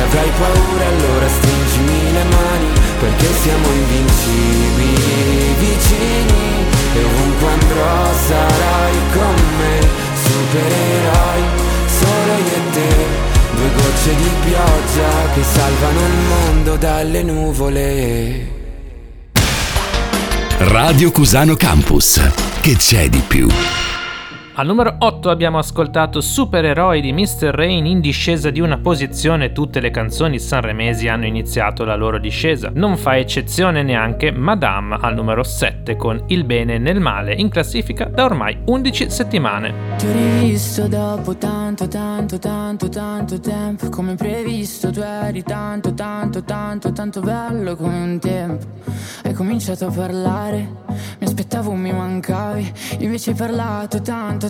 Se avrai paura allora stringimi le mani Perché siamo invincibili vicini E ovunque andrò sarai con me Supererai solo io e te Due gocce di pioggia che salvano il mondo dalle nuvole Radio Cusano Campus. Che c'è di più? Al numero 8 abbiamo ascoltato Supereroi di Mr. Rain in discesa di una posizione, tutte le canzoni sanremesi hanno iniziato la loro discesa. Non fa eccezione neanche Madame al numero 7 con Il bene nel male in classifica da ormai 11 settimane. Ti ho rivisto dopo tanto, tanto, tanto, tanto tempo Come previsto tu eri tanto, tanto, tanto, tanto bello come un tempo Hai cominciato a parlare, mi aspettavo mi mancavi Invece hai parlato tanto,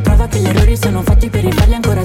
prova che gli errori sono fatti per rifarli ancora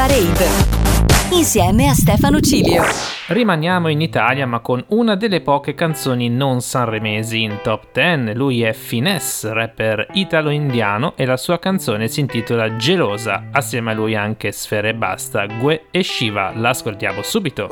Parade insieme a Stefano Cilio. Rimaniamo in Italia ma con una delle poche canzoni non sanremesi in top 10. Lui è Finesse, rapper italo-indiano e la sua canzone si intitola Gelosa. Assieme a lui anche Sfera e Basta, Gue e Shiva. L'ascoltiamo subito.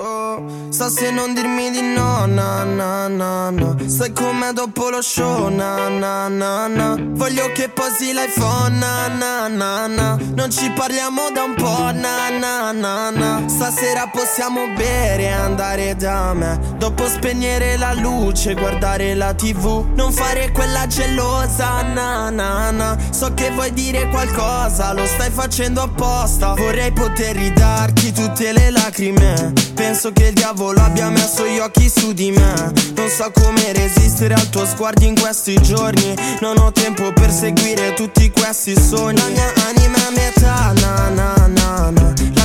Sa se non dirmi di no, na na na na Sai com'è dopo lo show, na na na na Voglio che posi l'iPhone, na na na na Non ci parliamo da un po', na na na na Stasera possiamo bere andare da me. Dopo spegnere la luce, guardare la tv Non fare quella gelosa, na na na. So che vuoi dire qualcosa, lo stai facendo apposta. Vorrei poter ridarti tutte le lacrime. Penso che il diavolo abbia messo gli occhi su di me. Non so come resistere al tuo sguardo in questi giorni. Non ho tempo per seguire tutti questi sogni. La mia anima è metà, na na na na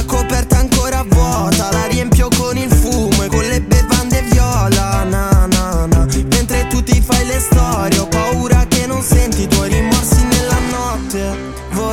vuota La riempio con il fumo e con le bevande viola Na na na. Mentre tu ti fai le storie Ho paura che non senti tu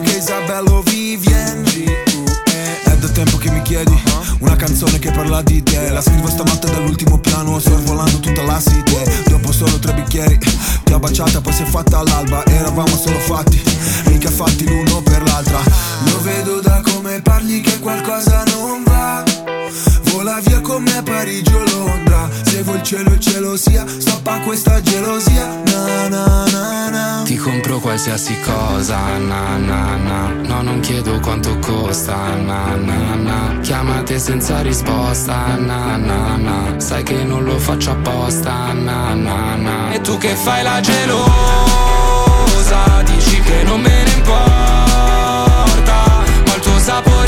che Isabello Vivien È da tempo che mi chiedi Una canzone che parla di te. La scrivo stamattina dall'ultimo piano Sorvolando tutta la city. Dopo solo tre bicchieri Ti ho baciata poi si è fatta all'alba Eravamo solo fatti Mica fatti l'uno per l'altra. Lo vedo da come parli che qualcosa non va Vola via con me Parigi o Londra. Se vuoi il cielo il cielo sia Stoppa questa gelosia. Na na na na. Ti compro qualsiasi cosa, na na na. No, non chiedo quanto costa, na na na. Chiamate senza risposta, na na na. Sai che non lo faccio apposta, na na na. E tu che fai la gelosa Dici che non me ne importa. Ma il tuo sapore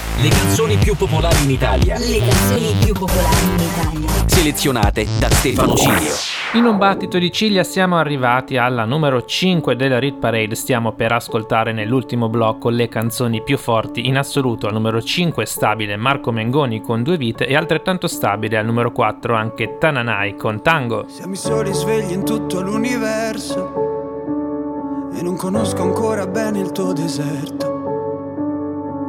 Le canzoni più popolari in Italia. Le canzoni più popolari in Italia. Selezionate da Stefano Cilio. In un battito di ciglia siamo arrivati alla numero 5 della Rit Parade, stiamo per ascoltare nell'ultimo blocco le canzoni più forti in assoluto. Al numero 5 stabile Marco Mengoni con Due Vite e altrettanto stabile al numero 4 anche Tananai con Tango. Siamo i soli svegli in tutto l'universo e non conosco ancora bene il tuo deserto.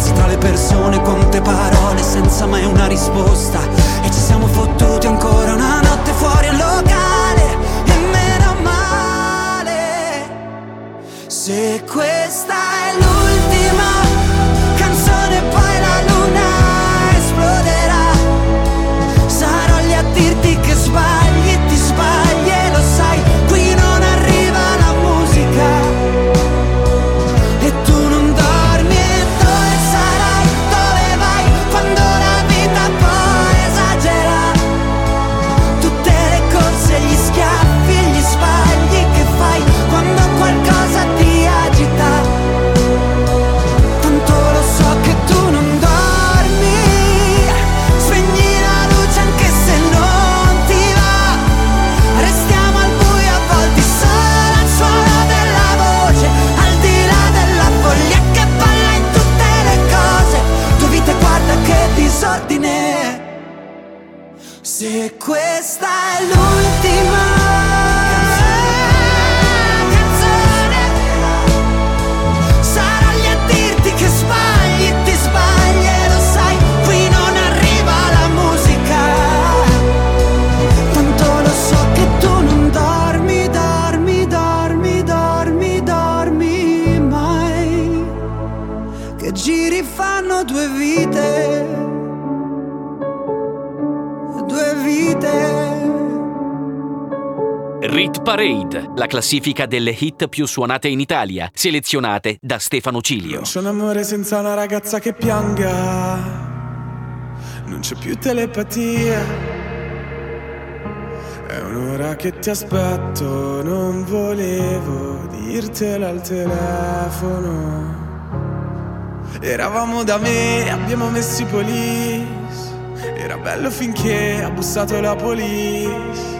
Persi tra le persone, quante parole senza mai una risposta. E ci siamo fottuti ancora una notte fuori al locale. E meno male. Se questa classifica delle hit più suonate in Italia, selezionate da Stefano Cilio. C'è un amore senza una ragazza che pianga. Non c'è più telepatia. È un'ora che ti aspetto, non volevo dirtelo al telefono. Eravamo da me, abbiamo messo i police. Era bello finché ha bussato la police.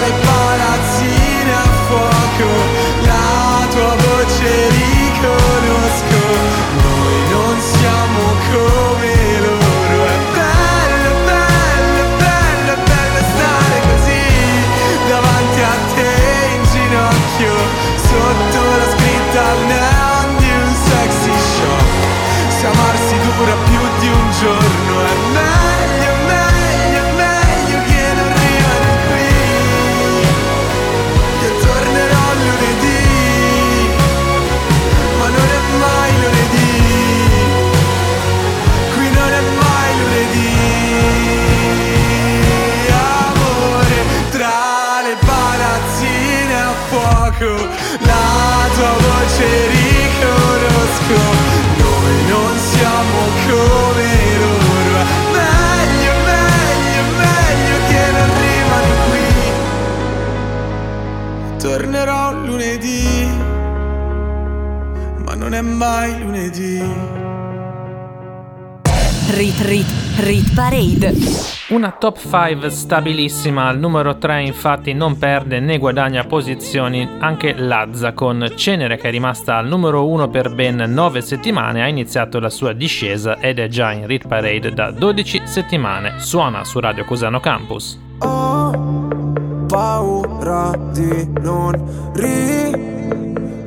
mai lunedì. Rit Rit Rit Parade. Una top 5 stabilissima, al numero 3 infatti non perde né guadagna posizioni anche Lazza con Cenere che è rimasta al numero 1 per ben 9 settimane, ha iniziato la sua discesa ed è già in Rit Parade da 12 settimane. Suona su Radio Cusano Campus. paura di non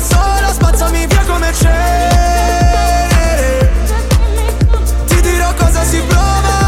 sola Spazzami via come cenere Ti dirò cosa si prova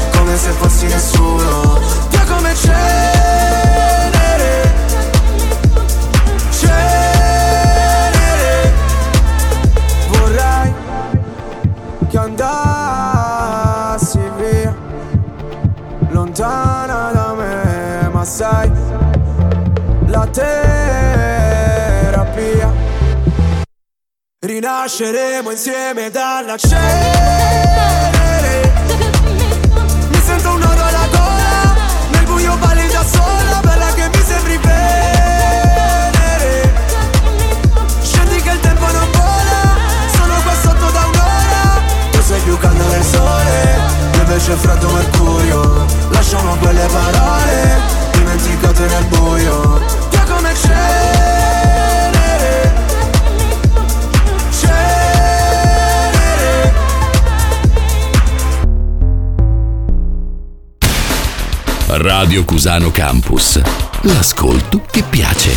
Come se fossi nessuno. Via come cenere. Cenere. Vorrei che andassi via. Lontana da me. Ma sai, la terapia. Rinasceremo insieme dalla cenere sola Bella che mi sembri venere Scendi che il tempo non vola Sono qua sotto da un'ora. Tu sei più caldo del sole Io invece freddo mercurio Lasciamo quelle parole Dimenticate nel buio Via come cenere Radio Cusano Campus. L'ascolto che piace.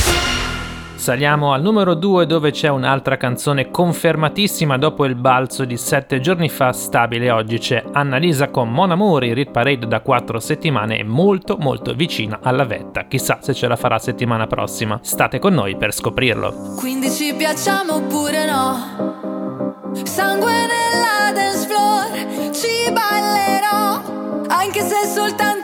Saliamo al numero 2 dove c'è un'altra canzone confermatissima dopo il balzo di 7 giorni fa, stabile oggi c'è Annalisa con Mon Amour, in Rit Parade da 4 settimane e molto molto vicina alla vetta. Chissà se ce la farà settimana prossima. State con noi per scoprirlo. Quindi ci piacciamo oppure no? Sangue nella dance floor, ci ballerò. Anche se soltanto.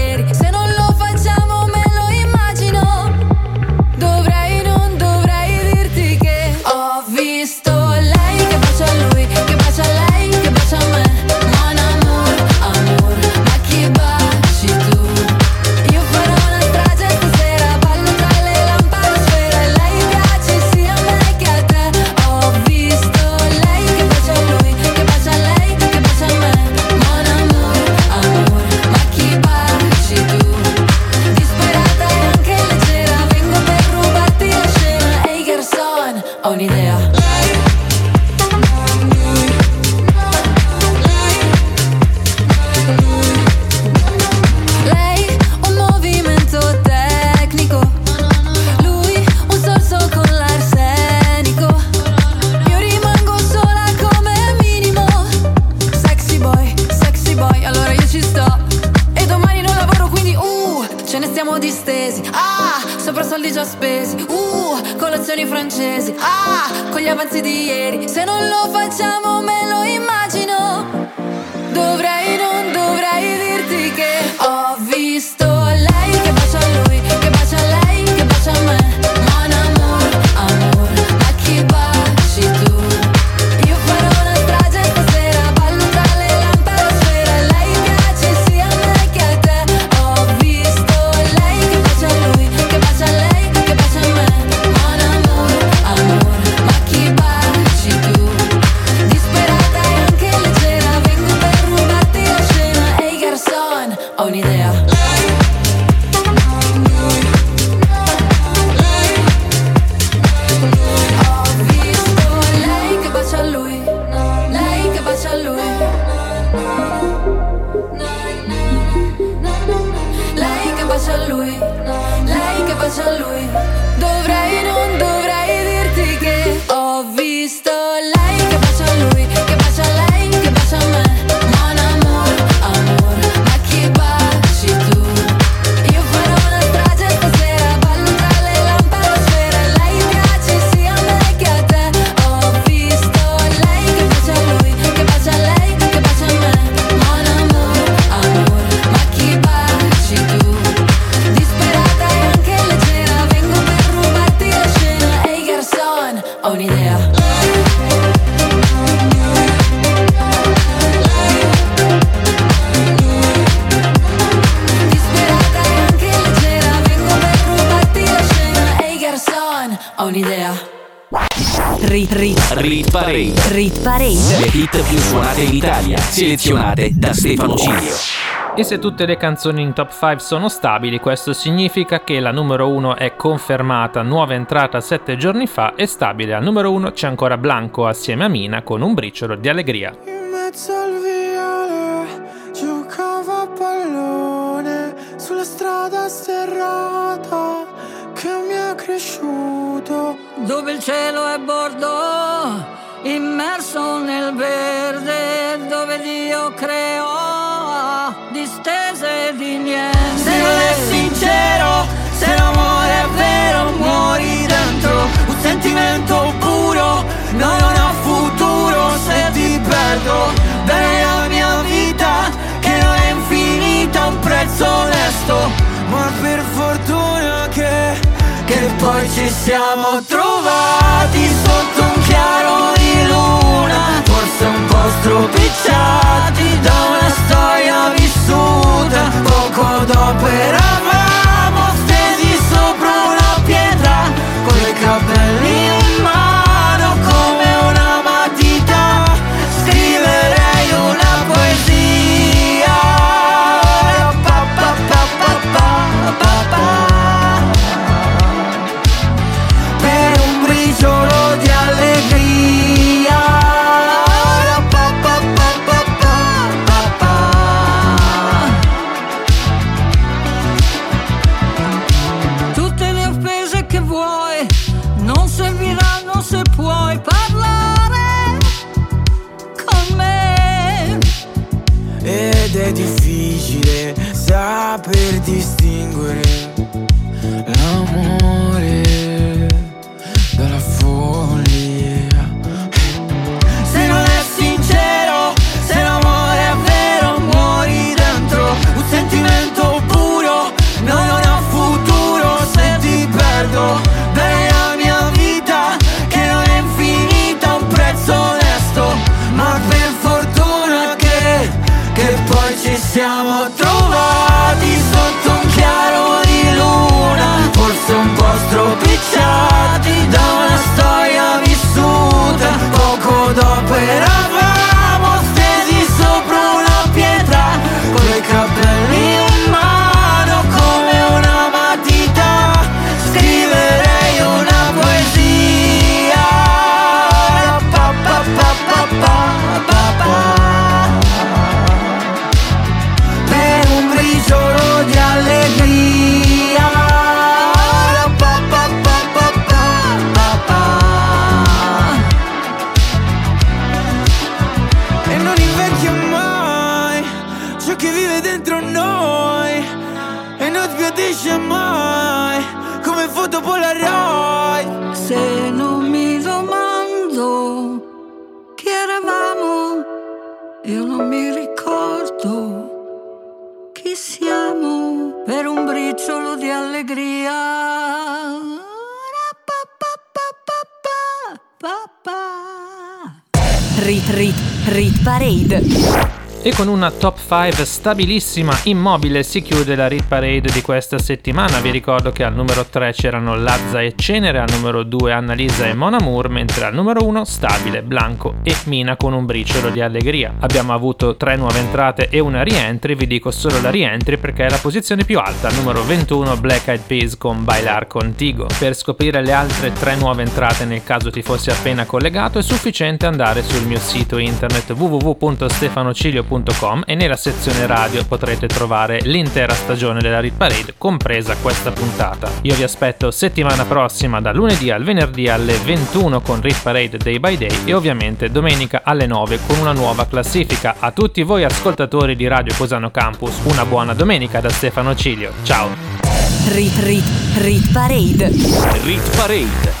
Ah, con gli avanzi di ieri Se non lo facciamo me lo immagino hit più suonate in Italia, selezionate da Stefano Cilio. E se tutte le canzoni in top 5 sono stabili, questo significa che la numero 1 è confermata, nuova entrata 7 giorni fa e stabile. Al numero 1 c'è ancora Blanco assieme a Mina con un briciolo di allegria. In mezzo al viale giocavo a pallone sulla strada sterrata che mi è cresciuto. dove il cielo è bordo, immerso verde, dove Dio creò distese di niente. Se non è sincero, se l'amore è vero, muori dentro un sentimento puro. No, non ha futuro se ti perdo. Dai la mia vita, che non è infinita, un prezzo onesto. Ma per fortuna che, che poi ci siamo trovati sotto chiaro di luna. Forse un po' stropicciati da una storia vissuta. Poco dopo eravamo stesi sopra una pietra, con i capelli 5 stabilissima, immobile, si chiude la Rit Parade di questa settimana. Vi ricordo che al numero 3 c'erano Lazza e Cenere, al numero 2 Annalisa e Mon Amour, mentre al numero 1 Stabile, Blanco e Mina con un briciolo di allegria. Abbiamo avuto tre nuove entrate e una rientry, vi dico solo la rientry perché è la posizione più alta, al numero 21 Black Eyed Peas con Bailar Contigo. Per scoprire le altre tre nuove entrate nel caso ti fossi appena collegato è sufficiente andare sul mio sito internet www.stefanocilio.com e nella sezione radio potrete trovare l'intera stagione della Rit Parade, compresa questa puntata. Io vi aspetto settimana prossima da lunedì al venerdì alle 21 con Rit Parade Day by Day e ovviamente domenica alle 9 con una nuova classifica. A tutti voi ascoltatori di Radio Cusano Campus, una buona domenica da Stefano Cilio. Ciao! Rit Rit Rit Parade. Rit Parade.